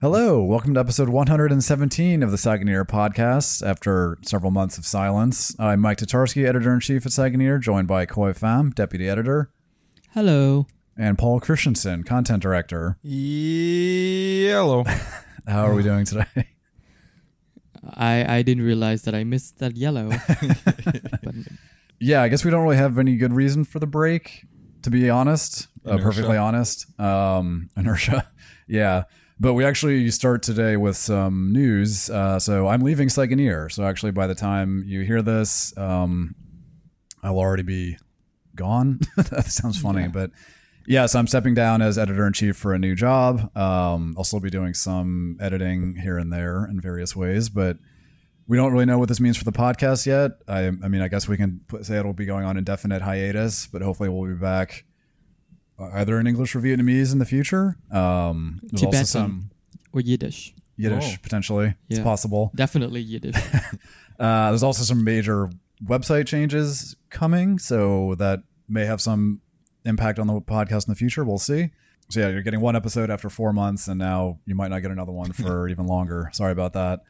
Hello, welcome to episode 117 of the Saigoneer podcast. After several months of silence, I'm Mike Tatarski, editor in chief at Saigoneer, joined by Khoi Pham, deputy editor, Hello. and Paul Christensen, content director. Yellow. How are we doing today? I I didn't realize that I missed that yellow. but yeah, I guess we don't really have any good reason for the break, to be honest. Uh, perfectly honest. Um, inertia. yeah. But we actually start today with some news. Uh, so I'm leaving Saigoneer. So actually, by the time you hear this, um, I'll already be gone. that sounds funny, but Yeah. so I'm stepping down as editor in chief for a new job. Um, I'll still be doing some editing here and there in various ways, but we don't really know what this means for the podcast yet. I, I mean, I guess we can put, say it'll be going on indefinite hiatus, but hopefully we'll be back either in English or Vietnamese in the future. Um, there's also some or Yiddish. Yiddish Oh. potentially. It's possible. Definitely Yiddish. Uh, there's also some major website changes coming, so that may have some impact on the podcast in the future. We'll see. So yeah, you're getting one episode after four months, and now you might not get another one for even longer. Sorry about that.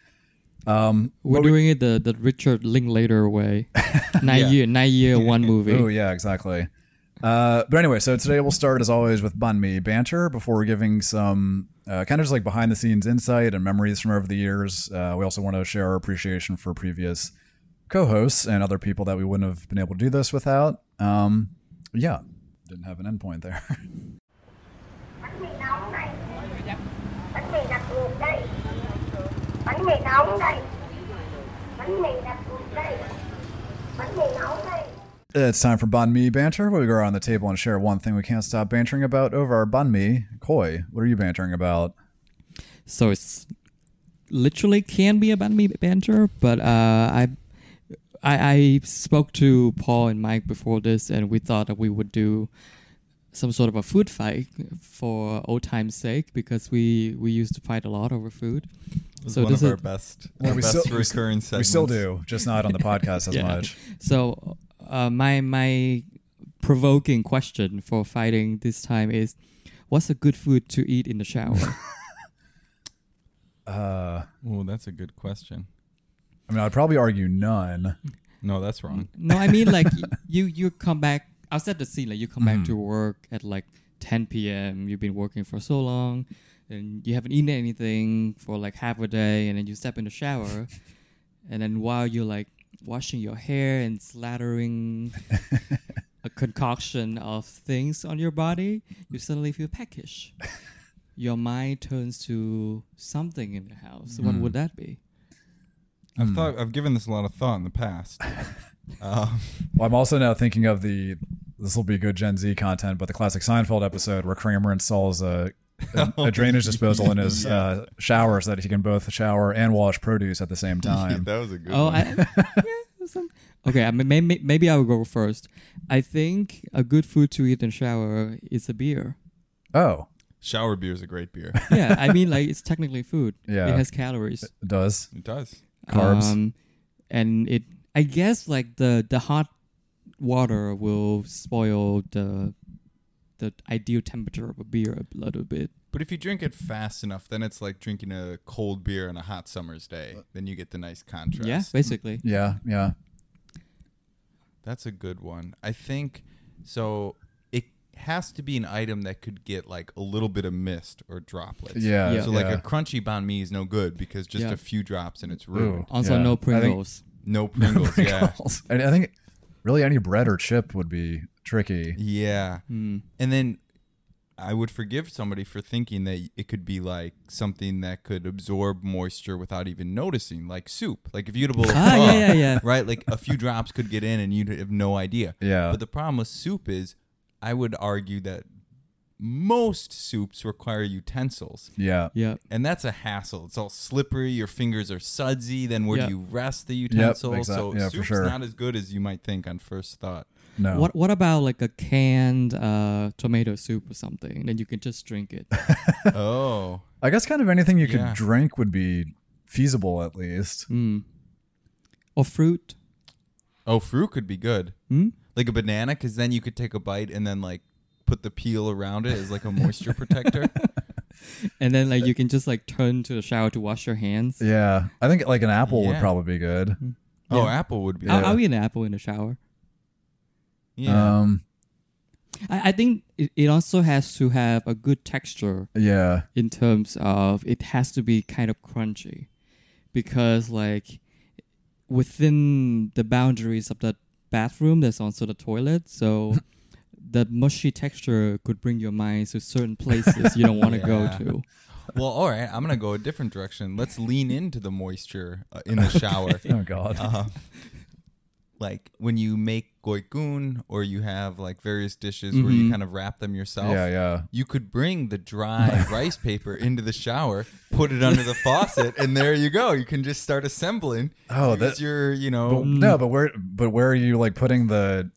Um, We're but we- doing it the, the Richard Linklater way. Nine year, nine year, one movie. Oh yeah, exactly. Uh, but anyway, so today we'll start as always with banh mi banter before giving some uh, kind of just like behind the scenes insight and memories from over the years. Uh, we also want to share our appreciation for previous co-hosts and other people that we wouldn't have been able to do this without. Um, yeah, didn't have an endpoint there. bánh mì nóng đây bánh mì đặt ruột đây bánh mì nóng đây bánh mì đặt ruột đây bánh mì nóng đây it's time for banh mi banter, where we go around the table and share one thing we can't stop bantering about over our banh mi. Khoi, what are you bantering about? So it's literally can be a banh mi banter, but uh, I, I I spoke to Paul and Mike before this, and we thought that we would do some sort of a food fight for old time's sake because we we used to fight a lot over food. This So one this of is- our best, Well, our we best still- we recurring We still do, just not on the podcast as Yeah. much. So, uh, my my provoking question for fighting this time is, what's a good food to eat in the shower? Uh, Oh, that's a good question. I mean, I'd probably argue none. No, that's wrong. no, I mean like y- you you come back. I'll set the scene. Like you come back Mhm. to work at like 10 p.m. You've been working for so long, and you haven't eaten anything for like half a day, and then you step in the shower, and then while you're like washing your hair and slathering a concoction of things on your body, you suddenly feel peckish. Your mind turns to something in the house. What Mm. would that be? I've Hmm. thought I've given this a lot of thought in the past. um, Well, I'm also now thinking of the this will be good Gen Z content, but the classic Seinfeld episode where Kramer installs a a, a drainage disposal in his Yeah. uh, shower so that he can both shower and wash produce at the same time. that was a good Oh, one. I, yeah, some, okay. I mean, maybe, maybe I will go first. I think a good food to eat in shower is a beer. oh, Shower beer is a great beer. Yeah, I mean, like it's technically food. Yeah. it has calories, it does. It does. Carbs. um, and it. I guess like the the hot water will spoil the the ideal temperature of a beer a little bit. But if you drink it fast enough, then it's like drinking a cold beer on a hot summer's day. Then you get the nice contrast. Yeah, basically. Yeah, yeah. That's a good one. I think so. It has to be an item that could get like a little bit of mist or droplets. Yeah, Yeah. So like yeah. a crunchy banh mi is no good because just Yeah. a few drops and it's Ooh. ruined. Also, Yeah. I no think- Pringles. No Pringles. yeah. Pringles. And I think really any bread or chip would be tricky. Yeah. Hmm. And then I would forgive somebody for thinking that it could be like something that could absorb moisture without even noticing, like soup. Like if you had a bowl of Ah, pho, yeah, yeah, yeah. right? Like a few drops could get in and you'd have no idea. Yeah. But the problem with soup is, I would argue that most soups require utensils. yeah. Yeah. And that's a hassle. It's all slippery. Your fingers are sudsy. Then where Yeah. do you rest the utensil? exact- so yeah, for soup's sure. not as good as you might think on first thought. No. What What about like a canned uh, tomato soup or something? Then you can just drink it. oh. I guess kind of anything you could Yeah. drink would be feasible at least. Mm. Or fruit. Oh, fruit could be good. Hmm? Like a banana, because then you could take a bite and then like put the peel around it as like a moisture protector. And then like you can just like turn to the shower to wash your hands. Yeah, I think like an apple would Yeah. probably be good. Oh, Yeah. apple would be. I'll, good. I'll eat an apple in the shower. yeah. Um, I, I think it, it also has to have a good texture yeah, in terms of it has to be kind of crunchy because like within the boundaries of the bathroom there's also the toilet so the mushy texture could bring your mind to certain places you don't want to Yeah. go to well, all right. I'm gonna go a different direction. Let's lean into the moisture uh, in the shower. oh god, uh, like when you make goi cuon or you have like various dishes where you Mhm. kind of wrap them yourself. yeah, yeah. You could bring the dry rice paper into the shower, put it under the faucet, and there you go. You can just start assembling. Oh, that's your, you But, know, no, but where, but where are you like putting the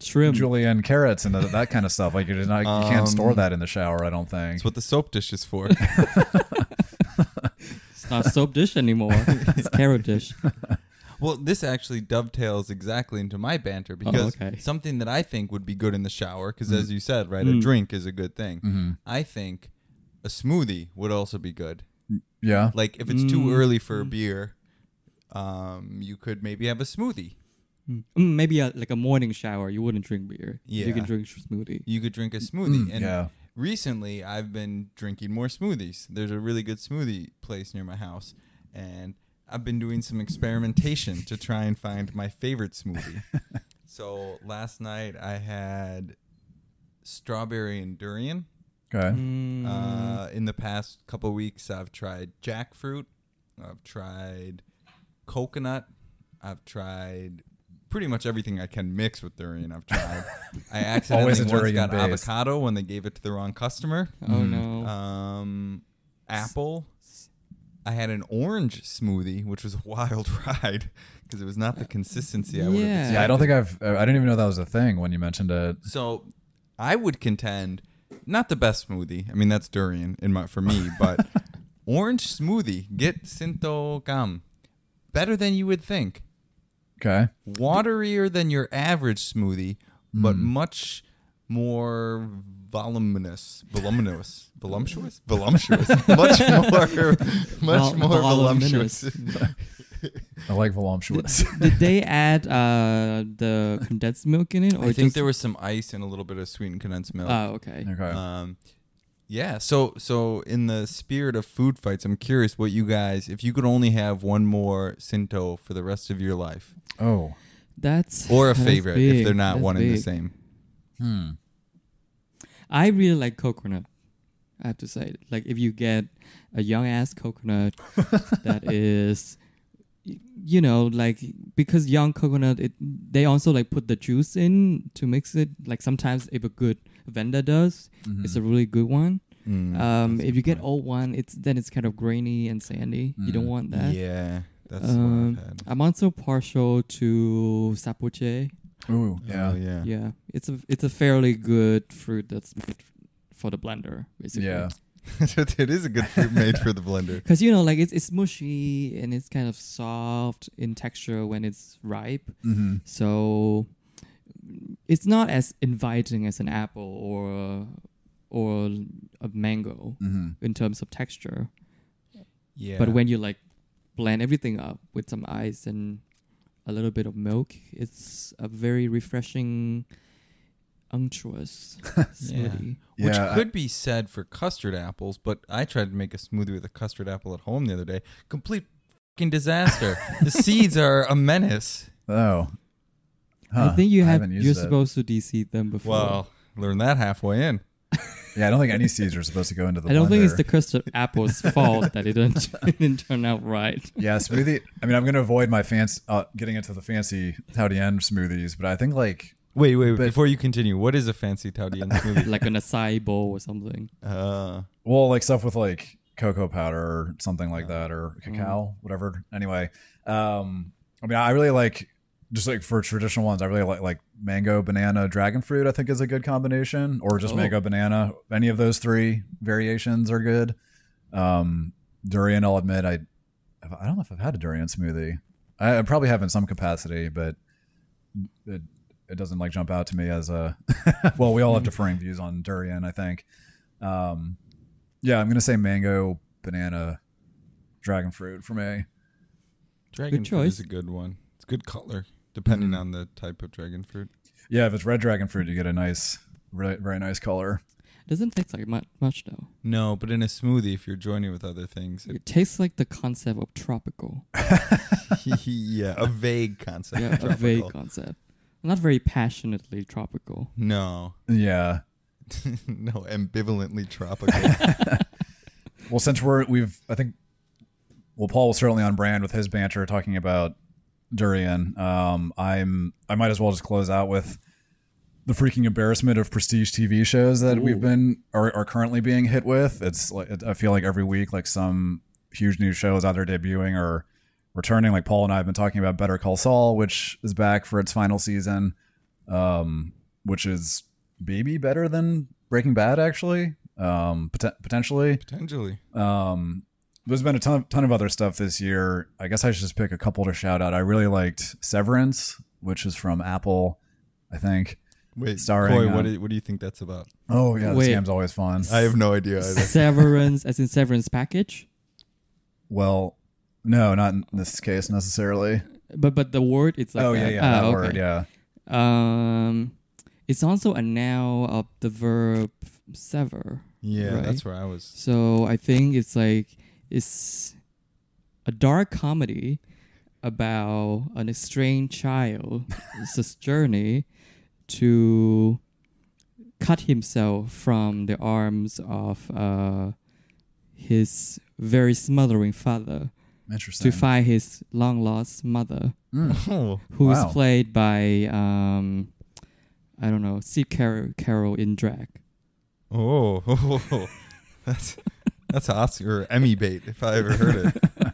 shrimp julienne carrots and the, that kind of stuff? Like you're just not, you can't store Um, that in the shower. I don't think. that's what the soap dish is for. it's not soap dish anymore it's carrot dish Well, this actually dovetails exactly into my banter because okay. something that I think would be good in the shower, because as you said, right, a Mm. drink is a good thing. hmm I think a smoothie would also be good. Yeah, Like if it's too Mm. early for a beer, um, you could maybe have a smoothie. Mm, mm, maybe a, like a morning shower you wouldn't drink beer Yeah. you Yeah. can drink smoothie You could drink a smoothie. Mm, and yeah. recently, I've been drinking more smoothies. There's a really good smoothie place near my house, and I've been doing some experimentation to try and find my favorite smoothie. so last night I had strawberry and durian. Okay. Mm, Uh, in the past couple weeks, I've tried jackfruit. I've tried coconut. I've tried pretty much everything I can mix with durian. I've tried. I accidentally Always a once durian got base. avocado when they gave it to the wrong customer. oh Mm. no Um, apple. I had an orange smoothie, which was a wild ride because it was not the consistency I would have Yeah. expected. I don't think I've. uh, I didn't even know that was a thing when you mentioned it. So I would contend not the best smoothie. I mean that's durian in my for me, but orange smoothie get Sinto gum better than you would think. Okay. Waterier than your average smoothie, but Mm. much more voluminous, voluminous, voluptuous, voluptuous, much more, much Vol- more voluminous. voluptuous. I like voluptuous. Did they add uh, the condensed milk in it, or I think just, there was some ice and a little bit of sweetened condensed milk. Oh, okay. okay. Um, yeah. So so in the spirit of food fights, I'm curious what you guys, if you could only have one more Sinto for the rest of your life, oh. That's or a that's favorite big. if they're not That's one and the same. Hmm. I really like coconut. I have to say, like if you get a young ass coconut that is, y- you know, like because young coconut, it they also like put the juice in to mix it. Like sometimes if a good vendor does, it's a really good one. Mm, Um, if you good get point. old one, it's then it's kind of grainy and sandy. You don't Mm. want that. yeah, that's Um, what I've had. I'm also partial to sapoche. Oh Yeah. Oh, yeah. Yeah, it's a it's a fairly good fruit that's made for the blender, basically. Yeah. it is a good fruit made for the blender. Because you know, like it's it's mushy and it's kind of soft in texture when it's ripe. Mm-hmm. So it's not as inviting as an apple or or a mango Mm-hmm. in terms of texture. Yeah. But when you like blend everything up with some ice and a little bit of milk, it's a very refreshing, unctuous smoothie. Which Yeah, I- could be said for custard apples, but I tried to make a smoothie with a custard apple at home the other day. Complete fucking disaster. the seeds are a menace. Oh. I think you have haven't you're it. supposed to de-seed them before. Well, learn that halfway in. Yeah, I don't think any seeds are supposed to go into the I don't think it's the custard apple's fault that it didn't, it didn't turn out right. Yeah, smoothie. I mean, I'm going to avoid my fancy, uh, getting into the fancy Thao Dien smoothies, but I think like Wait, wait, But- before you continue, what is a fancy Thao Dien smoothie? like an acai bowl or something. uh, Well, like stuff with like cocoa powder or something like that, or cacao, whatever. Anyway, um, I mean, I really like just like for traditional ones. I really like like mango, banana, dragon fruit. I think is a good combination, or just Oh. mango, banana. Any of those three variations are good. Um, durian, I'll admit, I I don't know if I've had a durian smoothie. I, I probably have in some capacity, but it, it doesn't like jump out to me as a. well, we all have differing views on durian. I think. Um, yeah, I'm gonna say mango, banana, dragon fruit for me. Dragon fruit choice. is a good one. It's good color, depending Mhm. on the type of dragon fruit. Yeah, if it's red dragon fruit, you get a nice, re- very nice color. It doesn't taste like much, much though. No, but in a smoothie, if you're joining with other things, it, It tastes like the concept of tropical. yeah, a vague concept. yeah, of a vague concept. Not very passionately tropical. No, Yeah. no, ambivalently tropical. Well, since we're we've I think well Paul was certainly on brand with his banter talking about durian. Um, I'm I might as well just close out with the freaking embarrassment of prestige TV shows that we've been are, are currently being hit with. It's like it, I feel like every week like some huge new shows either debuting or returning. Like Paul and I have been talking about Better Call Saul, which is back for its final season, um, which is maybe better than Breaking Bad actually, um, poten- potentially. Potentially. Um, there's been a ton of, ton of other stuff this year. I guess I should just pick a couple to shout out. I really liked Severance, which is from Apple, I think. Wait, Starring, Khoi, uh, what, do, what do you think that's about? Oh yeah, this Wait. game's always fun. I have no idea either. Severance, as in severance package. Well, no, not in this case necessarily. But but the word it's like oh yeah, that. yeah, Ah, that okay. word, yeah. Um, it's also a noun of the verb sever. Yeah, Right. that's where I was. So I think it's like it's a dark comedy about an estranged child's journey to cut himself from the arms of uh, his very smothering father Interesting. to find his long lost mother, Mm. Oh, who is Wow. played by um, I don't know Steve Carell, Carell in drag. oh, that's that's Oscar Emmy bait if I ever heard it.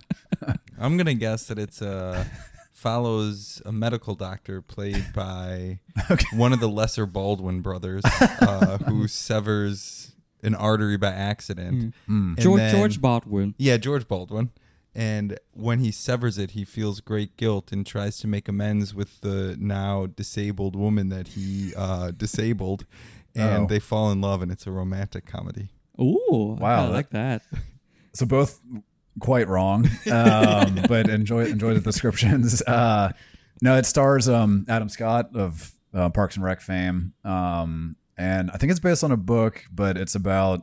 I'm gonna guess that it's uh follows a medical doctor played by Okay. one of the lesser Baldwin brothers uh, who severs an artery by accident. Mm. And George then- George Baldwin. Yeah, George Baldwin. And when he severs it, he feels great guilt and tries to make amends with the now disabled woman that he uh, disabled. And Oh. they fall in love, and it's a romantic comedy. Ooh, Wow, I like that. So both quite wrong, um, but enjoy enjoy the descriptions. Uh, no, it stars um, Adam Scott of uh, Parks and Rec fame, um, and I think it's based on a book, but it's about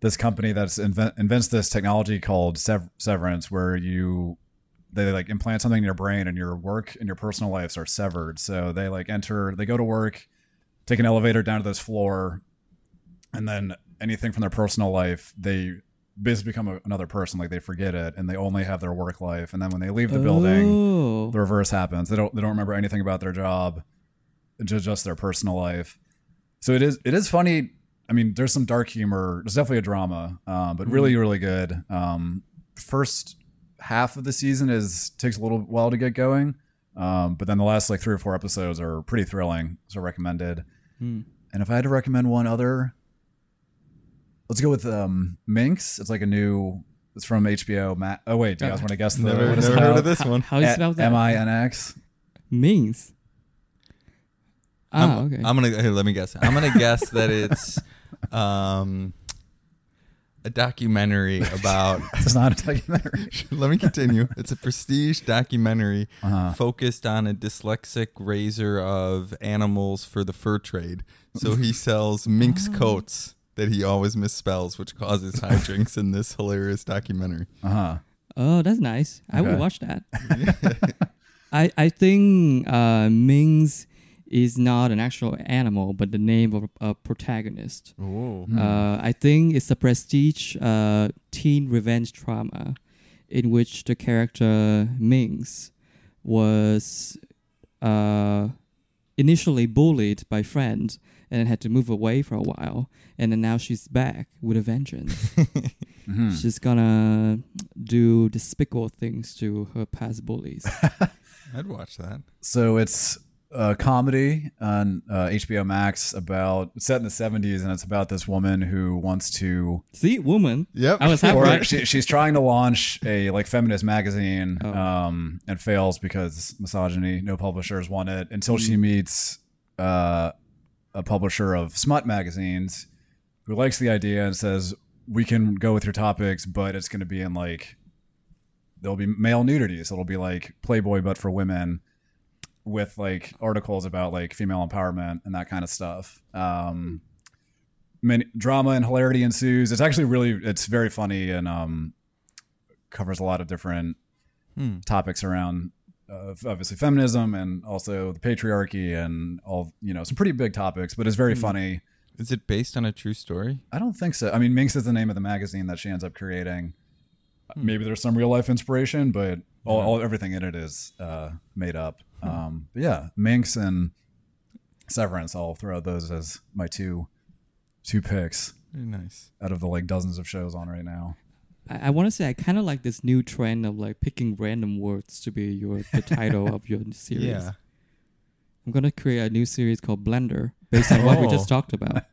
this company that's invent, invents this technology called sev- severance, where you they like implant something in your brain, and your work and your personal lives are severed. So they like enter, they go to work, take an elevator down to this floor, and then anything from their personal life they basically become a, another person like they forget it and they only have their work life. And then when they leave the building the reverse happens. They don't they don't remember anything about their job just just their personal life. So it is it is funny i mean there's some dark humor there's definitely a drama um, but really really good um, first half of the season is takes a little while to get going um, but then the last like three or four episodes are pretty thrilling so recommended Hmm. and if I had to recommend one other, let's go with um, Minx. It's like a new. It's from HBO. Ma- oh wait, do you guys want to guess the? Never, what it's never heard of this one. How do you spell that? M I N X. Means. Ah, I'm, okay. I'm gonna here, let me guess. I'm gonna guess that it's um, a documentary about. It's not a documentary. let me continue. It's a prestige documentary Uh-huh. focused on a dyslexic raiser of animals for the fur trade. So he sells minx coats that he always misspells, which causes hijinks in this hilarious documentary. Uh huh. oh, that's nice. I Okay. would watch that. I I think uh, Mings is not an actual animal, but the name of a protagonist. Oh, Uh, I think it's a prestige uh, teen revenge drama in which the character Mings was uh, initially bullied by friends and had to move away for a while. And then now she's back with a vengeance. Mhm. She's gonna do despicable things to her past bullies. I'd watch that. So it's a comedy on uh, HBO Max about it's set in the 70s, and it's about this woman who wants to See, woman. Yep. I was half or right. she, she's trying to launch a like feminist magazine Oh. um, and fails because misogyny no publishers want it until she Mm. meets uh, a publisher of smut magazines who likes the idea and says we can go with your topics but it's going to be in like there'll be male nudity so it'll be like playboy but for women with like articles about like female empowerment and that kind of stuff um many drama and hilarity ensues it's actually really it's very funny and um covers a lot of different Hmm. topics around uh, obviously feminism and also the patriarchy and all you know some pretty big topics but it's very funny Is it based on a true story? I don't think so. I mean, Minx is the name of the magazine that she ends up creating. Maybe there's some real life inspiration, but all, all everything in it is uh, made up. Um, but yeah, Minx and Severance. I'll throw out those as my two two picks Very nice. out of the like dozens of shows on right now. I, I want to say I kind of like this new trend of like picking random words to be your the title of your series. Yeah. I'm gonna create a new series called Blender based on what we just Oh. talked about.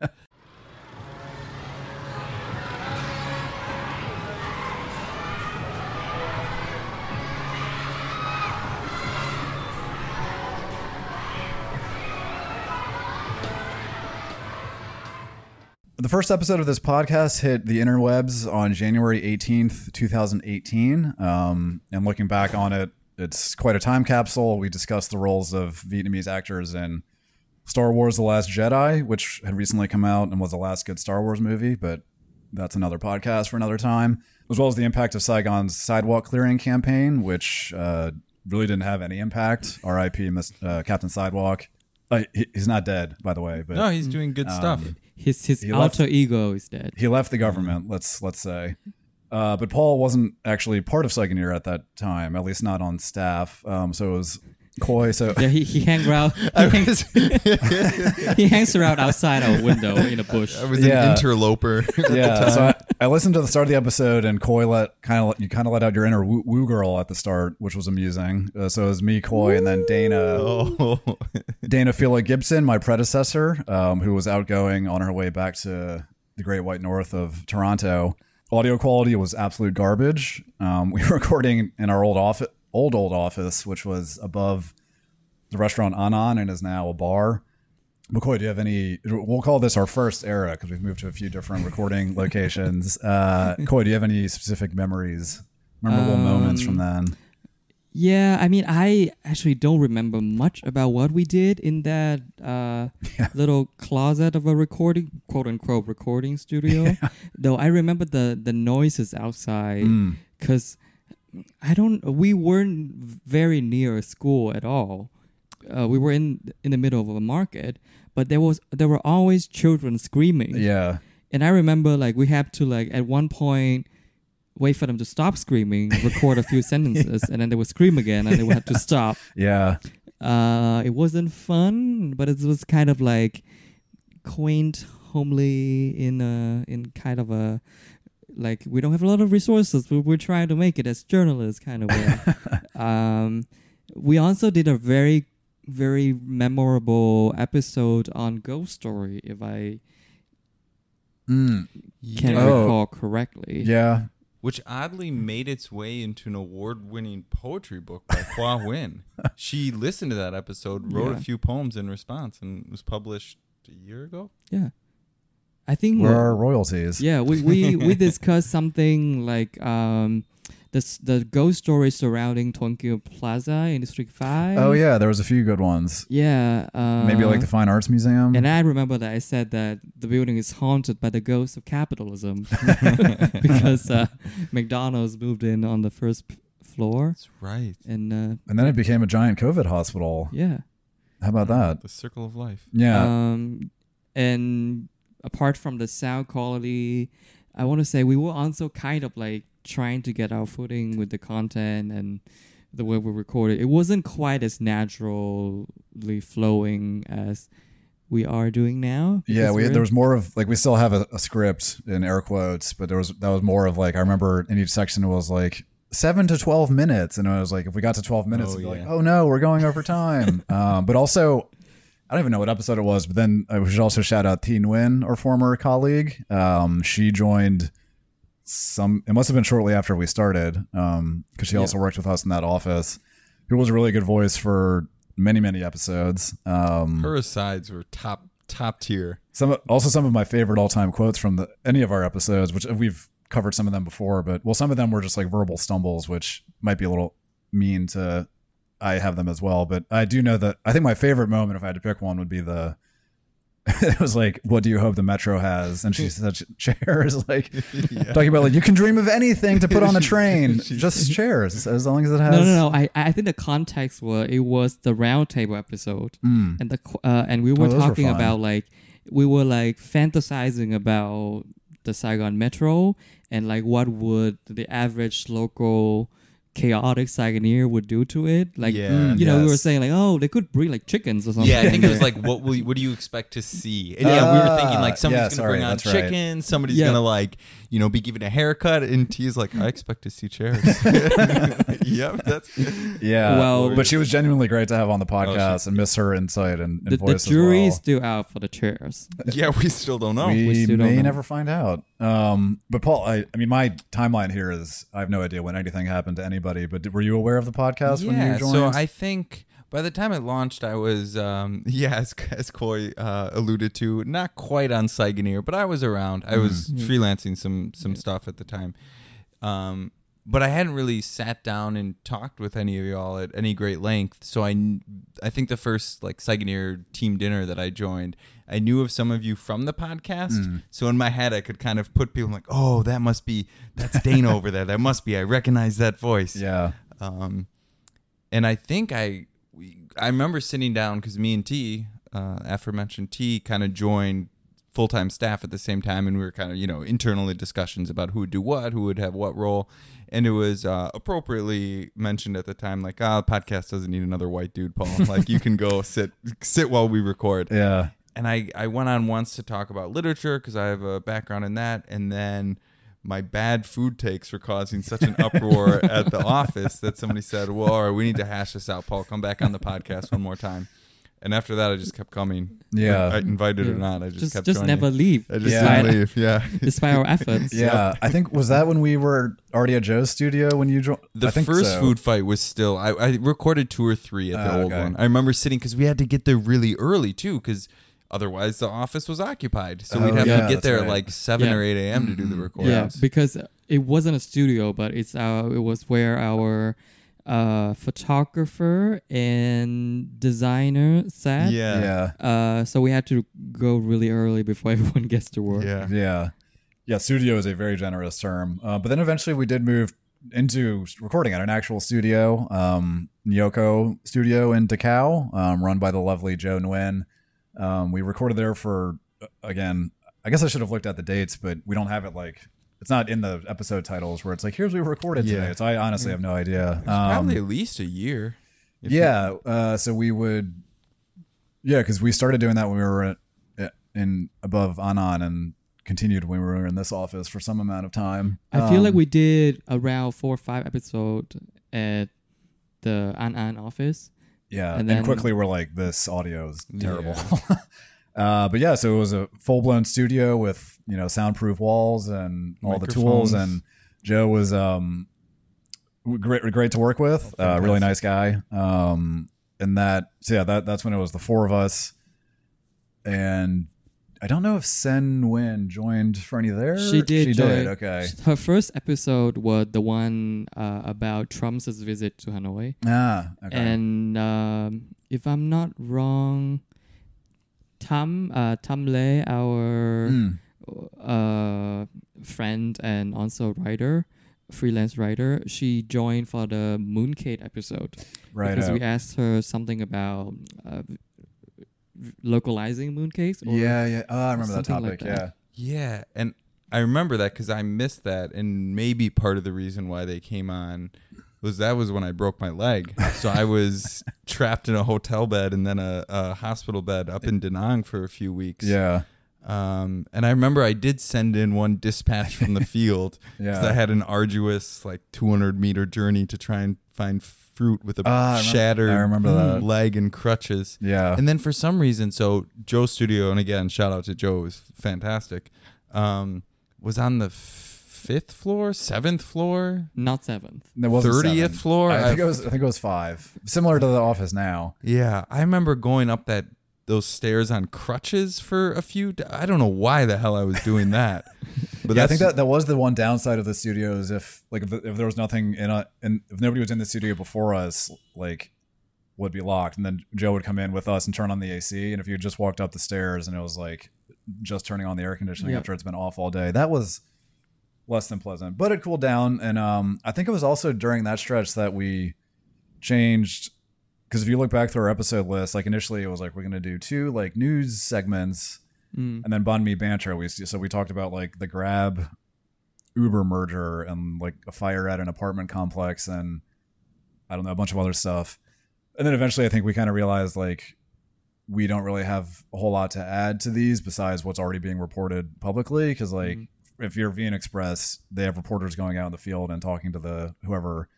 The first episode of this podcast hit the interwebs on January 18th, 2018. Um, and looking back on it, it's quite a time capsule. We discussed the roles of Vietnamese actors in Star Wars The Last Jedi, which had recently come out and was the last good Star Wars movie, but that's another podcast for another time, as well as the impact of Saigon's sidewalk clearing campaign, which uh, really didn't have any impact. RIP, uh, Captain Sidewalk. Uh, he's not dead, by the way, but No, he's doing good stuff. His his He left- alter ego is dead. he left the government. Let's let's say, uh, but Paul wasn't actually part of Saigoneer at that time, at least not on staff. Um, so it was Khoi. So Yeah, he he hang around. He hangs, he hangs around outside our window in a bush. I was Yeah. an interloper. yeah, so I, I listened to the start of the episode, and Khoi let kind of you kind of let out your inner woo, woo girl at the start, which was amusing. Uh, so it was me, Khoi, and then Dana. oh. Dana Filek-Gibson, my predecessor, um, who was outgoing on her way back to the Great White North of Toronto. Audio quality was absolute garbage. Um, we were recording in our old office, old old office, which was above the restaurant Anan and is now a bar. McCoy, do you have any? We'll call this our first era because we've moved to a few different recording locations. Uh, Khoi, do you have any specific memories, memorable moments from then? Yeah, I mean, I actually don't remember much about what we did in that uh, little closet of a recording, quote unquote, recording studio. Though I remember the the noises outside Mm. I don't. We weren't very near a school at all. Uh, we were in in the middle of a market, but there was there were always children screaming. Yeah, And I remember like we had to like at one point wait for them to stop screaming, record a few sentences, and then they would scream again, and they would have to stop. yeah, Uh, it wasn't fun, but it was kind of like quaint, homely in a in kind of a like we don't have a lot of resources, but we're trying to make it as journalists kind of way. um, we also did a very very memorable episode on Ghost Story, if I Mm. can Yeah. Oh. recall correctly. yeah. Which oddly made its way into an award winning poetry book by Hoa Nguyen. she listened to that episode, wrote Yeah. a few poems in response, and was published a year ago. Yeah. I think Where are royalties? yeah, we, we, we discussed something like um the the ghost story surrounding Tokyo Plaza in District Five. Oh yeah, there was a few good ones. Yeah. Uh, Maybe like the Fine Arts Museum. And I remember that I said that the building is haunted by the ghost of capitalism because uh, McDonald's moved in on the first floor, That's right. and uh, and then it became a giant COVID hospital. yeah. How about that? The circle of life. Yeah. Um, and apart from the sound quality, I want to say we were also kind of like trying to get our footing with the content and the way we recorded. It wasn't quite as naturally flowing as we are doing now. yeah, we there was more of like we still have a, a script in air quotes, but there was that was more of like I remember in each section it was like seven to 12 minutes. And I was like, if we got to 12 minutes, Oh, it'd be like, oh no, we're going over time. um, but also, I don't even know what episode it was, but then I should also shout out Teen Win, our former colleague. Um, she joined some, it must have been shortly after we started, um, because she also worked with us in that office, who was a really good voice for many, many episodes. Um, Her asides were top top tier. some also some of my favorite all-time quotes from the any of our episodes which we've covered some of them before but well some of them were just like verbal stumbles which might be a little mean to i have them as well but i do know that i think my favorite moment if i had to pick one would be the it was like what do you hope the metro has and she said chairs like talking about like you can dream of anything to put on a train just chairs as long as it has No, no, no. I, I think the context was it was the roundtable episode, and the uh, and we were Hmm. Oh, those were talking about like we were like fantasizing about the Saigon Metro and like what would the average local chaotic Saigoneer would do to it. Like Yeah. you know, we were Yes. saying like, oh, they could bring like chickens or something. Yeah, I think it was like, what will you, what do you expect to see? And yeah, we were thinking Ah, like somebody's yeah, gonna sorry, bring on that's right. chicken, somebody's Yeah. gonna like, you know, be given a haircut, and T's like, I expect to see chairs. yep, that's yeah Well- but she was genuinely great to have on the podcast she- and miss her insight and, and the, the voice jury as is well. still out for the chairs. yeah. We still don't know. we, we still don't may know. never find out. Um, but Paul, I, I mean, my timeline here is I have no idea when anything happened to anybody. But were you aware of the podcast when yeah, you joined? so I think by the time it launched, I was, um, yeah, as, as Khoi uh, alluded to, not quite on Saigoneer, but I was around. I was Mm-hmm. freelancing some some stuff at the time, um, but I hadn't really sat down and talked with any of y'all at any great length. So I, I think the first like Saigoneer team dinner that I joined, I knew of some of you from the podcast. Mm. So in my head, I could kind of put people like, oh, that must be that's Dana over there. That must be. I recognize that voice. yeah, Um, and I think I we, I remember sitting down because me and T, uh, aforementioned T, kind of joined full time staff at the same time, and we were kind of you know internally discussions about who would do what, who would have what role, and it was uh, appropriately mentioned at the time like, ah, the podcast doesn't need another white dude, Paul. like you can go sit sit while we record yeah, and I, I went on once to talk about literature because I have a background in that, and then my bad food takes were causing such an uproar at the office that somebody said, "Well, all right, we need to hash this out, Paul. Come back on the podcast one more time." And after that, I just kept coming. Yeah. I invited or not, I just, Just kept just joining. never leave. I just Yeah. didn't leave. Yeah. Despite our efforts. yeah. I think was that when we were already at Joe's studio when you joined. The I think first so. food fight was still. I, I recorded two or three at the Oh, old okay. one. I remember sitting because we had to get there really early too, because otherwise the office was occupied. So we'd Oh, have yeah, to get that's there right. at like seven Yeah. or eight a.m. to do the recording. Yeah, because it wasn't a studio, but it's our it was where our uh, photographer and designer sat. Yeah. Yeah, Uh, so we had to go really early before everyone gets to work. Yeah. yeah, yeah. Studio is a very generous term. Uh, but then eventually we did move into recording at an actual studio, um, Nyoko Studio in Da Kao, um, run by the lovely Joe Nguyen. Um, we recorded there for uh, again. I guess I should have looked at the dates, but we don't have it like it's not in the episode titles where it's like here's what we recorded Yeah. today. So I honestly have no idea. Um, probably at least a year. If yeah. Uh, so we would, yeah, because we started doing that when we were at, in above Anan and continued when we were in this office for some amount of time. I feel like Um, we did around four or five episodes at the Anan office. Yeah, and and, then- quickly we're like, this audio is terrible. Yeah. uh, but yeah, so it was a full blown studio with you know soundproof walls and all the tools, and Joe was um great great to work with, uh, really nice guy. Um, and that so yeah, that that's when it was the four of us, and I don't know if Sen Win joined for any there. She did. She join- did. Okay. Her first episode was the one uh, about Trump's visit to Hanoi. Ah. Okay. And um, if I'm not wrong, Tam uh, Tam Le, our Mm. uh, friend and also writer, freelance writer, she joined for the Mooncake episode right. because we asked her something about uh, localizing mooncakes. Or yeah. Yeah. Oh, I remember that something like topic. that. Yeah, and I remember that because I missed that, and maybe part of the reason why they came on was that was when I broke my leg, so I was trapped in a hotel bed and then a, a hospital bed up in Da Nang for a few weeks. Yeah. Yeah. Um, and I remember I did send in one dispatch from the field because Yeah. I had an arduous like 200 meter journey to try and find fruit with a Ah, I remember- shattered I remember that. leg and crutches. Yeah. And then for some reason, so Joe's studio, and again, shout out to Joe, it was fantastic. Um, was on the fifth floor, seventh floor, Not seventh. It wasn't 30th seven. floor. I think it was. I think it was five. Similar to the office now. Yeah, I remember going up that those stairs on crutches for a few. d- I don't know why the hell I was doing that, but yeah, I think that that was the one downside of the studio is if like if, if there was nothing in a and if nobody was in the studio before us, like would be locked, and then Joe would come in with us and turn on the AC, and if you just walked up the stairs and it was like just turning on the air conditioning Yep. after it's been off all day, that was less than pleasant. But it cooled down, and um, I think it was also during that stretch that we changed because if you look back through our episode list, like initially it was like we're gonna do two like news segments Mm. and then Banh Mi Banter. We so we talked about like the Grab Uber merger and like a fire at an apartment complex and I don't know a bunch of other stuff. And then eventually, I think we kind of realized like we don't really have a whole lot to add to these besides what's already being reported publicly. Because like Mhm. if you're VN Express, they have reporters going out in the field and talking to the whoever.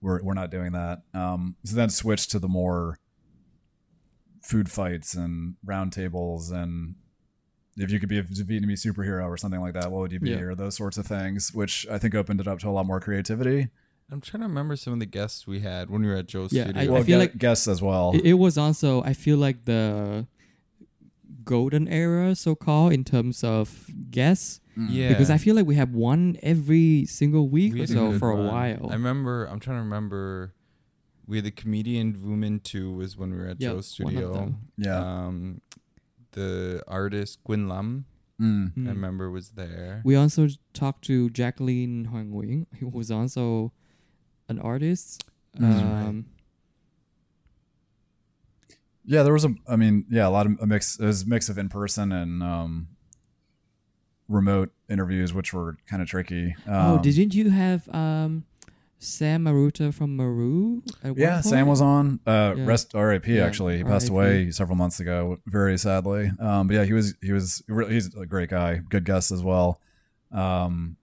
We're we're not doing that. Um, so then switch to the more food fights and roundtables and if you could be a Vietnamese superhero or something like that, what would you be? Yeah. Or those sorts of things, which I think opened it up to a lot more creativity. I'm trying to remember some of the guests we had when we were at Joe's Yeah, studio. I- Well, feel gu- like- guests as well. It, it was also I feel like the golden era, so called, in terms of guests. Yeah, Because I feel like we have one every single week We or so good for a while. I remember. I'm trying to remember. We had the comedian Vumin too. Was when we were at Yeah, Joe's one of studio. them. yeah. Um, the artist Gwyn Lam, Mm. Mm. I remember, was there. We also talked to Jacqueline Hoang Nguyen, who was also an artist. That's Um, Yeah, there was a. I mean, yeah, a lot of a mix. It was a mix of in person and um, remote interviews, which were kind of tricky. Um, oh, didn't you have um, Sam Maruta from Maru? At one Yeah, Sam was on. Uh, Yeah. Rest R.I.P. Yeah, Actually, he passed RIP. away several months ago, very sadly. Um, but yeah, he was he was really, he's a great guy, good guest as well. Um,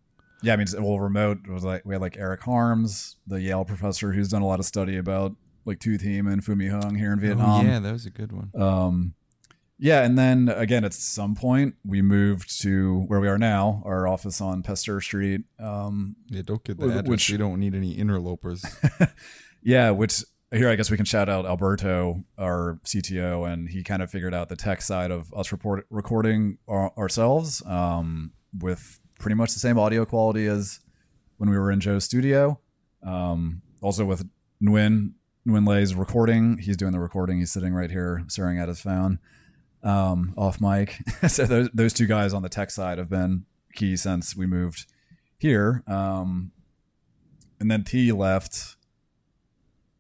yeah, I mean, well, remote was like we had like Erik Harms, the Yale professor who's done a lot of study about like Thu Thiem and Phu My Hung here in Oh, Vietnam. yeah, that was a good one. Um, yeah, and then again, at some point, we moved to where we are now, our office on Pasteur Street. Um, Yeah, don't get the address. which- we don't need any interlopers. yeah, which here I guess we can shout out Alberto, our CTO, and he kind of figured out the tech side of us report, recording our, ourselves um, with pretty much the same audio quality as when we were in Joe's studio. Um, also with Nguyen, Nguyen Lay's recording, he's doing the recording. He's sitting right here staring at his phone um, off mic. so those, those two guys on the tech side have been key since we moved here. Um, and then T left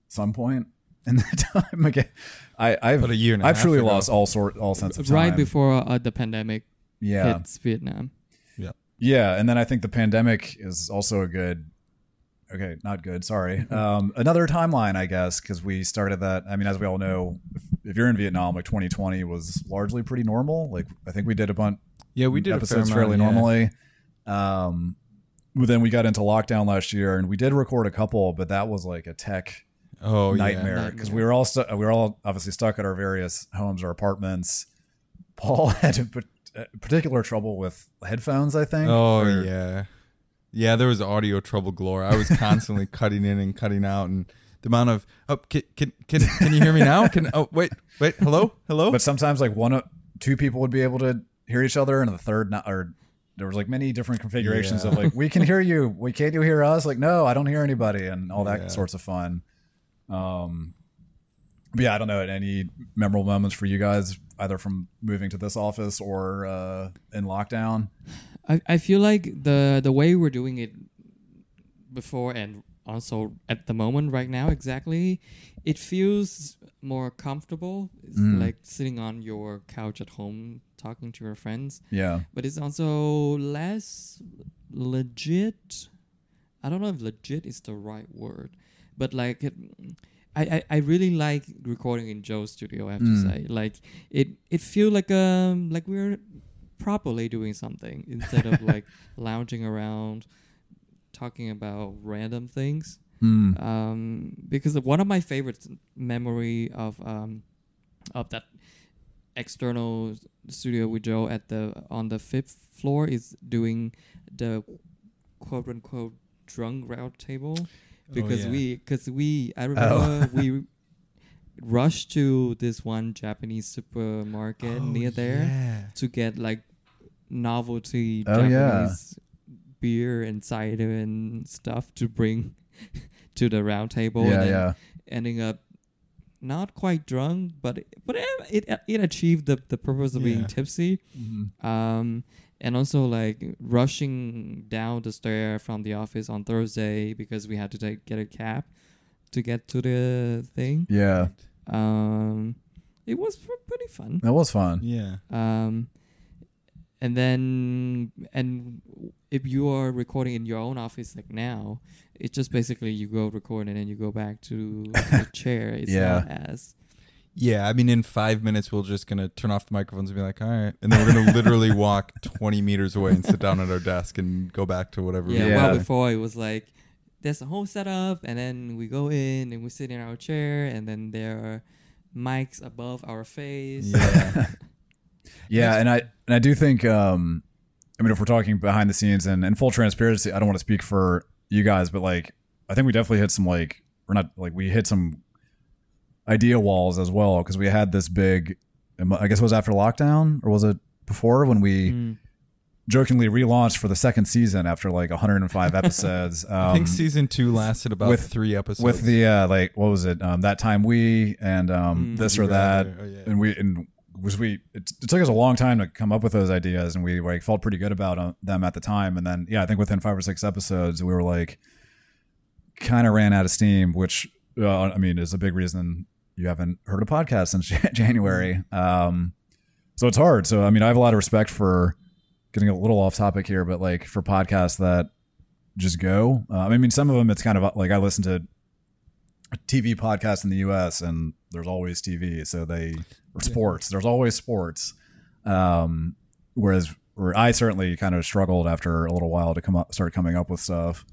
some point in the time again. I, I've About a year and a I've truly ago. lost all sort all sense of time. right before uh, the pandemic yeah, hits Vietnam. yeah, Yeah. and then I think the pandemic is also a good. Okay, not good. Sorry. Um, another timeline, I guess, because we started that. I mean, as we all know, if, if you're in Vietnam, like 2020 was largely pretty normal. Like I think we did a bunch Yeah, we did episodes amount, fairly yeah. normally. Um, but then we got into lockdown last year, and we did record a couple, but that was like a tech Oh, nightmare yeah. because we were all stu- we were all obviously stuck at our various homes or apartments. Paul had a particular trouble with headphones, I think. Oh or- yeah, yeah. There was audio trouble galore. I was constantly cutting in and cutting out, and the amount of oh, can can can, can you hear me now? Can oh wait wait hello hello. But sometimes like one, two people would be able to hear each other, and the third not. Or there was like many different configurations Yeah. of like we can hear you, we can't you hear us? Like no, I don't hear anybody, and all that Yeah. sorts of fun. Um, but yeah, I don't know. Any memorable moments for you guys, either from moving to this office or uh, in lockdown? I, I feel like the the way we're doing it before and also at the moment right now exactly it feels more comfortable it's Mm. like sitting on your couch at home talking to your friends Yeah, but it's also less legit i don't know if legit is the right word but like it, I, I, I really like recording in Joe's studio. I have Mm. to say, like it it feels like um like we're properly doing something instead of like lounging around talking about random things. Mm. Um, because one of my favorite memory of um, of that external studio with Joe at the on the fifth floor is doing the quote unquote drunk round table because yeah. we because we I remember we rushed to this one Japanese supermarket near there Oh, Yeah. to get like novelty Oh, yeah. Japanese beer and cider and stuff to bring to the round table yeah, and yeah. ending up not quite drunk but it, but it it, it achieved the, the purpose of being Yeah. tipsy Mhm. um and also like rushing down the stair from the office on Thursday because we had to take get a cab to get to the thing Yeah, um it was pretty fun that was fun. Yeah. um and then and if you are recording in your own office like now it's just basically you go record and then you go back to the chair it's Yeah. not as Yeah, I mean, in five minutes, we're just gonna turn off the microphones and be like, "All right," and then we're gonna literally walk twenty meters away and sit down at our desk and go back to whatever. we yeah, were Yeah. well before it was like there's a whole setup and then we go in and we sit in our chair and then there are mics above our face Yeah. Yeah, and I and I do think um I mean if we're talking behind the scenes and in full transparency, I don't want to speak for you guys, but like I think we definitely hit some like we're not like we hit some idea walls as well because we had this big I guess it was after lockdown or was it before when we Mm. Jokingly relaunched for the second season after like 105 episodes. Um, I think season two lasted about with- three episodes. with the uh, like what was it um, that time we and um, Mm. this or that oh, yeah. and we and was we it, it took us a long time to come up with those ideas and we like felt pretty good about uh, them at the time and then yeah i think within five or six episodes we were like kind of ran out of steam which uh, i mean is a big reason you haven't heard a podcast since january um so it's hard so i mean i have a lot of respect for getting a little off topic here but like for podcasts that just go uh, i mean some of them it's kind of like i listen to TV podcast in the US and there's always TV. So they, or sports, there's always sports. Um, whereas, where I certainly kind of struggled after a little while to come up, start coming up with stuff.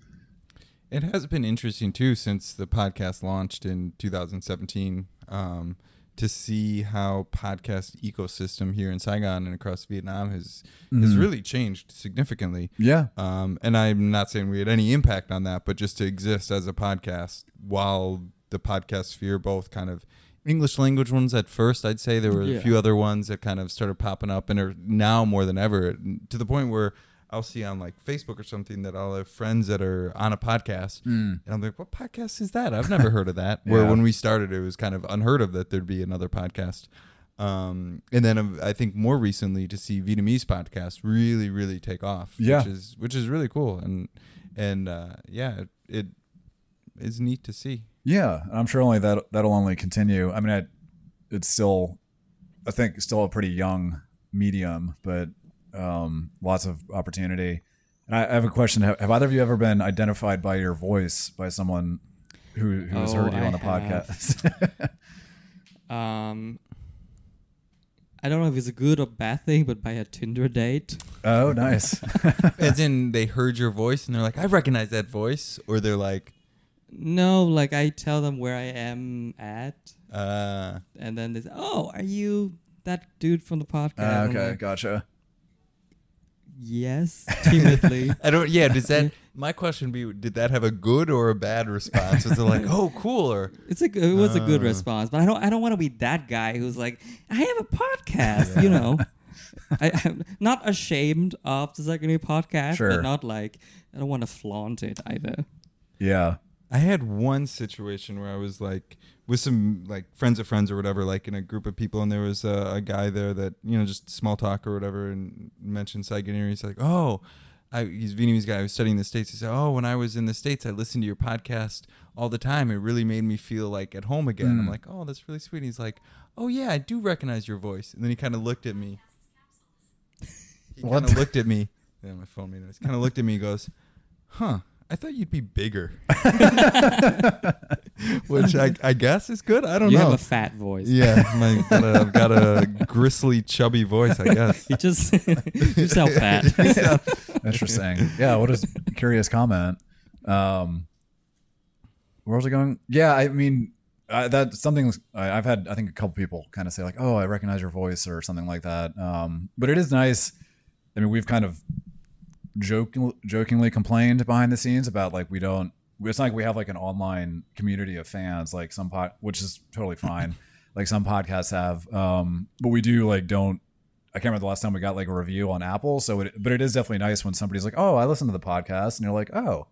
It has been interesting too since the podcast launched in 2017 um, to see how podcast ecosystem here in Saigon and across Vietnam has has Mhm. really changed significantly. Yeah. Um, and I'm not saying we had any impact on that, but just to exist as a podcast while the podcast sphere both kind of English language ones at first, I'd say there were Yeah. a few other ones that kind of started popping up and are now more than ever to the point where I'll see on like Facebook or something that I'll have friends that are on a podcast Mm. and I'm like, what podcast is that? I've never heard of that. Where when we started, it was kind of unheard of that there'd be another podcast. Um, and then um, I think more recently to see Vietnamese podcasts really, really take off, Yeah. which is which is really cool. And and uh, yeah, it, it is neat to see. Yeah. And I'm sure only that, that'll only continue. I mean, I, it's still, I think still a pretty young medium, but, um, lots of opportunity. And I, I have a question. Have, have either of you ever been identified by your voice by someone who, who has Oh, heard you I on the have. podcast? um I don't know if it's a good or bad thing, but by a Tinder date. oh, nice. As in, they heard your voice and they're like, I recognize that voice, or they're like, No, like I tell them where I am at, uh, and then they say, "Oh, are you that dude from the podcast?" I'm okay. like, Gotcha. Yes, timidly. I don't. Yeah, does that? My question would be: Did that have a good or a bad response? Was it like, oh, cool, or It's a it was a good Uh. response, but I don't I don't want to be that guy who's like I have a podcast, you know. I, I'm not ashamed of the secondary podcast, Sure. but not like I don't want to flaunt it either. Yeah. I had one situation where I was like with some like friends of friends or whatever, like in a group of people, and there was a, a guy there that you know just small talk or whatever, and mentioned Saigoneer. He's like, "Oh, I, he's a Vietnamese guy who's studying the states." He said, "Oh, when I was in the states, I listened to your podcast all the time. It really made me feel like at home again." I'm Mm. like, "Oh, that's really sweet." And he's like, "Oh yeah, I do recognize your voice." And then he kind of looked at me. He kind of looked at me. Yeah, my phone made noise. Kind of looked at me. and Goes, "Huh." I thought you'd be bigger. Which I, I guess is good. I don't you know. You have a fat voice. yeah, my, got a, I've got a gristly, chubby voice, I guess. You just you sound fat. Interesting. yeah. What a curious comment? Um, where was I going? Yeah. I mean, I, that's something I, I've had. I think a couple people kind of say like, "Oh, I recognize your voice" or something like that. Um, but it is nice. I mean, we've kind of joke, jokingly complained behind the scenes about like we don't. It's not like we have like an online community of fans like some pod, which is totally fine. like some podcasts have, um, but we do like don't I can't remember the last time we got like a review on Apple. So, it, but it is definitely nice when somebody's like, "Oh, I listen to the podcast," and you're like, "Oh,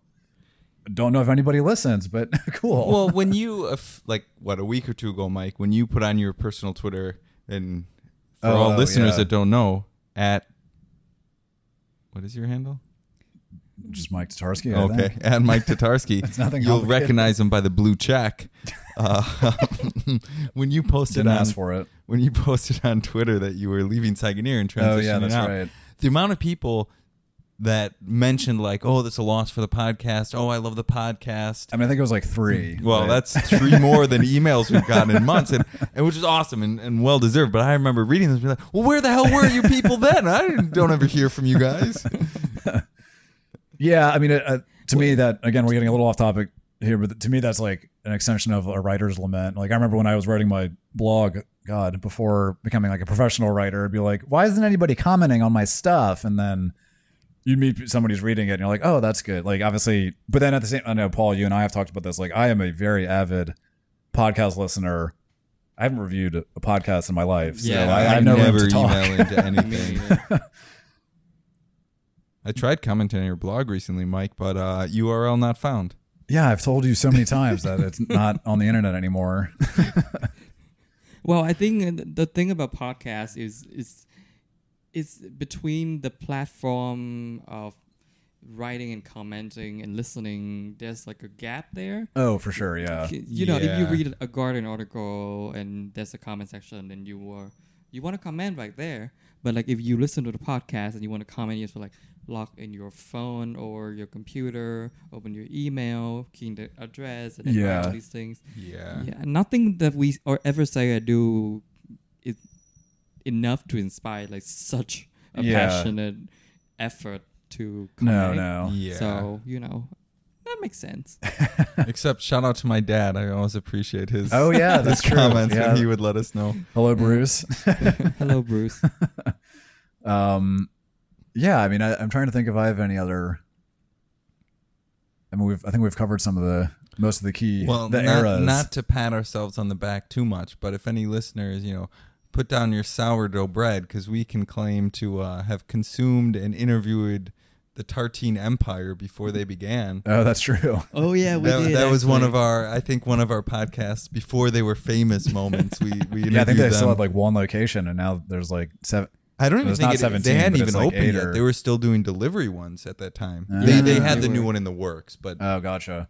don't know if anybody listens, but cool." Well, when you, uh, like, what, a week or two ago, Mike, when you put on your personal Twitter, and for all Oh, listeners yeah. that don't know, at, what is your handle? just Mike Tatarski. I Okay, think. at Mike Tatarski. It's nothing You'll recognize him by the blue check. Uh, when you posted Didn't on ask for it. when you posted on Twitter that you were leaving Saigoneer and transitioning Oh yeah, that's out, right. the amount of people that mentioned like, "Oh, that's a loss for the podcast." Oh, I love the podcast. I mean, I think it was like three. Well, but- that's three more than emails we've gotten in months, and, and which is awesome and, and well deserved. But I remember reading this, and be like, "Well, where the hell were you people then? I don't ever hear from you guys." yeah. I mean, uh, to me, that again, we're getting a little off topic here, but to me, that's like an extension of a writer's lament. Like I remember when I was writing my blog, God, before becoming like a professional writer, it'd be like, "Why isn't anybody commenting on my stuff?" And then you meet somebody who's reading it and you're like, oh, that's good. Like, obviously, but then at the same, time I know Paul, you and I have talked about this. Like, I am a very avid podcast listener. I haven't reviewed a podcast in my life, so Yeah, I, I I have no never to talk. email into anything. I tried commenting on your blog recently, Mike, but uh, URL not found. yeah, I've told you so many times that it's not on the internet anymore. Well, I think the thing about podcasts is is is between the platform of writing and commenting and listening. There's like a gap there. oh, for sure, yeah. you know, if you read a Guardian article and there's a comment section, and you were you want to comment right there. But like if you listen to the podcast and you want to comment, you have to like log in your phone or your computer, open your email, key in the address, and Yeah. all these things. Yeah. Yeah, nothing that we or ever say or do enough to inspire like such a Yeah. passionate effort to No, comment. no. Yeah. So you know that makes sense. Except shout out to my dad. I always appreciate his Oh yeah, his that's true. comments Yeah. when he would let us know. Hello, Bruce. Hello, Bruce. um, yeah, I mean, I, I'm trying to think if I have any other. I mean, we've I think we've covered some of the most of the key Well, the not, eras. not to pat ourselves on the back too much, but if any listeners, you know, put down your sourdough bread because we can claim to uh, have consumed and interviewed the Tartine Empire before they began. oh, that's true. Oh yeah, we that, did. that was one of our, I think, one of our podcasts before they were famous moments. We we Yeah, I think they interviewed still them. had like one location, and now there's like seven. I don't even It's think not it, 17, they hadn't even like opened yet. or- They were still doing delivery ones at that time. Ah. they they had they the new one in the works, but Oh, gotcha.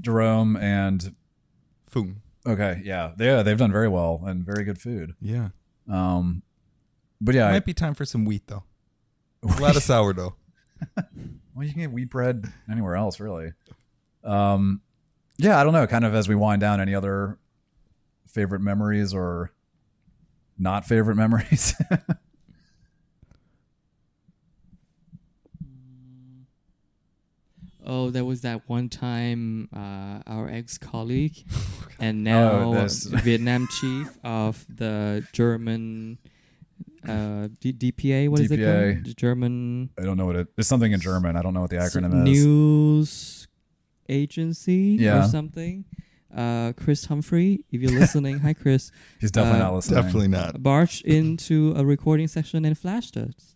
Jerome and boom. Okay, yeah, yeah, they've done very well and very good food. Yeah. Um, but yeah, I- Might be time for some wheat though. A lot of sourdough. Well, you can get wheat bread anywhere else, really. Um, yeah, I don't know. Kind of as we wind down, any other favorite memories or not favorite memories? Oh, there was that one time uh, our ex colleague and Oh, now this- Vietnam chief of the German uh, D- DPA. What is it called? The German I don't know what it. It's something in German. I don't know what the acronym is. news agency Yeah. or something. Uh, Chris Humphrey, if you're listening, hi Chris. He's definitely uh, not listening. Definitely not. Barged into a recording session and flashed us.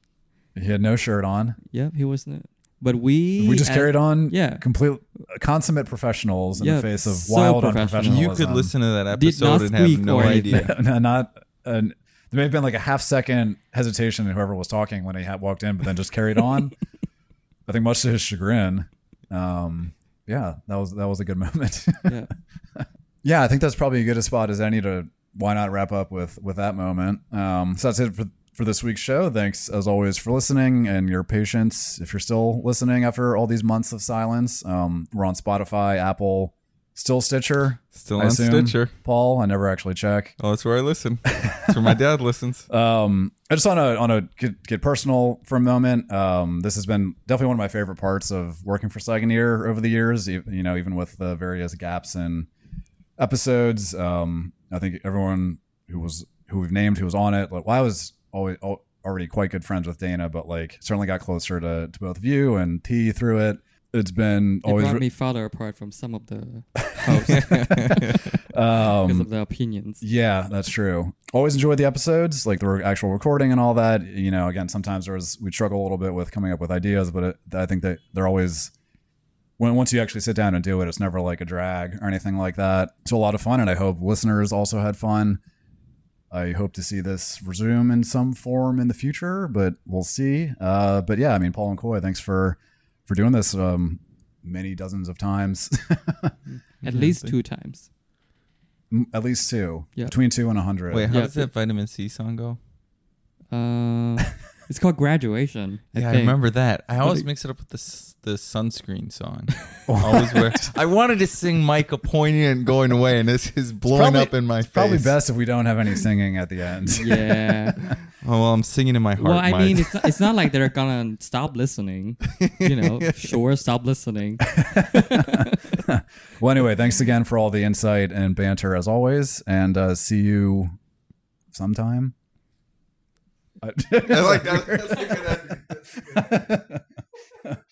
He had no shirt on. Yep, he wasn't. But we We just as- carried on. yeah. complete consummate professionals in Yeah, the face of so wild professional. You could listen to that episode and have no or idea. No, not. An, there may have been like a half second hesitation in whoever was talking when he had walked in, but then just carried on. I think much to his chagrin. Um, yeah, that was that was a good moment. Yeah. yeah, I think that's probably as good a spot as any to why not wrap up with with that moment. Um, so that's it for for this week's show. Thanks as always for listening and your patience. If you're still listening after all these months of silence, um, we're on Spotify, Apple, still Stitcher. Still on. Stitcher. Paul, I never actually check. Oh, that's where I listen. That's where my dad listens. Um, I just want to on a get, get personal for a moment. Um, this has been definitely one of my favorite parts of working for Year over the years. You, you know, even with the various gaps in episodes. Um, I think everyone who was who we've named who was on it. Like, well, I was always already quite good friends with Dana, but like certainly got closer to, to both of you and T through it. It's been It always brought re- me farther apart from some of the hosts because um, of their opinions. Yeah, that's true. Always enjoyed the episodes, like the actual recording and all that. You know, again, sometimes there was we struggle a little bit with coming up with ideas, but it, I think that they're always when once you actually sit down and do it, it's never like a drag or anything like that. It's a lot of fun, and I hope listeners also had fun. I hope to see this resume in some form in the future, but we'll see. Uh, but yeah, I mean, Paul and Khoi, thanks for for doing this um, many dozens of times, At least two times. at least two, Yeah. between two and a hundred. Wait, how Yeah. does that vitamin C song go? Uh, it's called graduation. I yeah, I remember that. I always mix it up with the the sunscreen song. always wear. I wanted to sing Micah poignant going away, and this is blowing probably- up in my face. Probably best if we don't have any singing at the end. Yeah. Oh well, I'm singing in my heart. well, I Mike. mean, it's not, it's not like they're gonna stop listening. You know, sure, stop listening. Well, anyway, thanks again for all the insight and banter as always, and uh, see you sometime. I like that.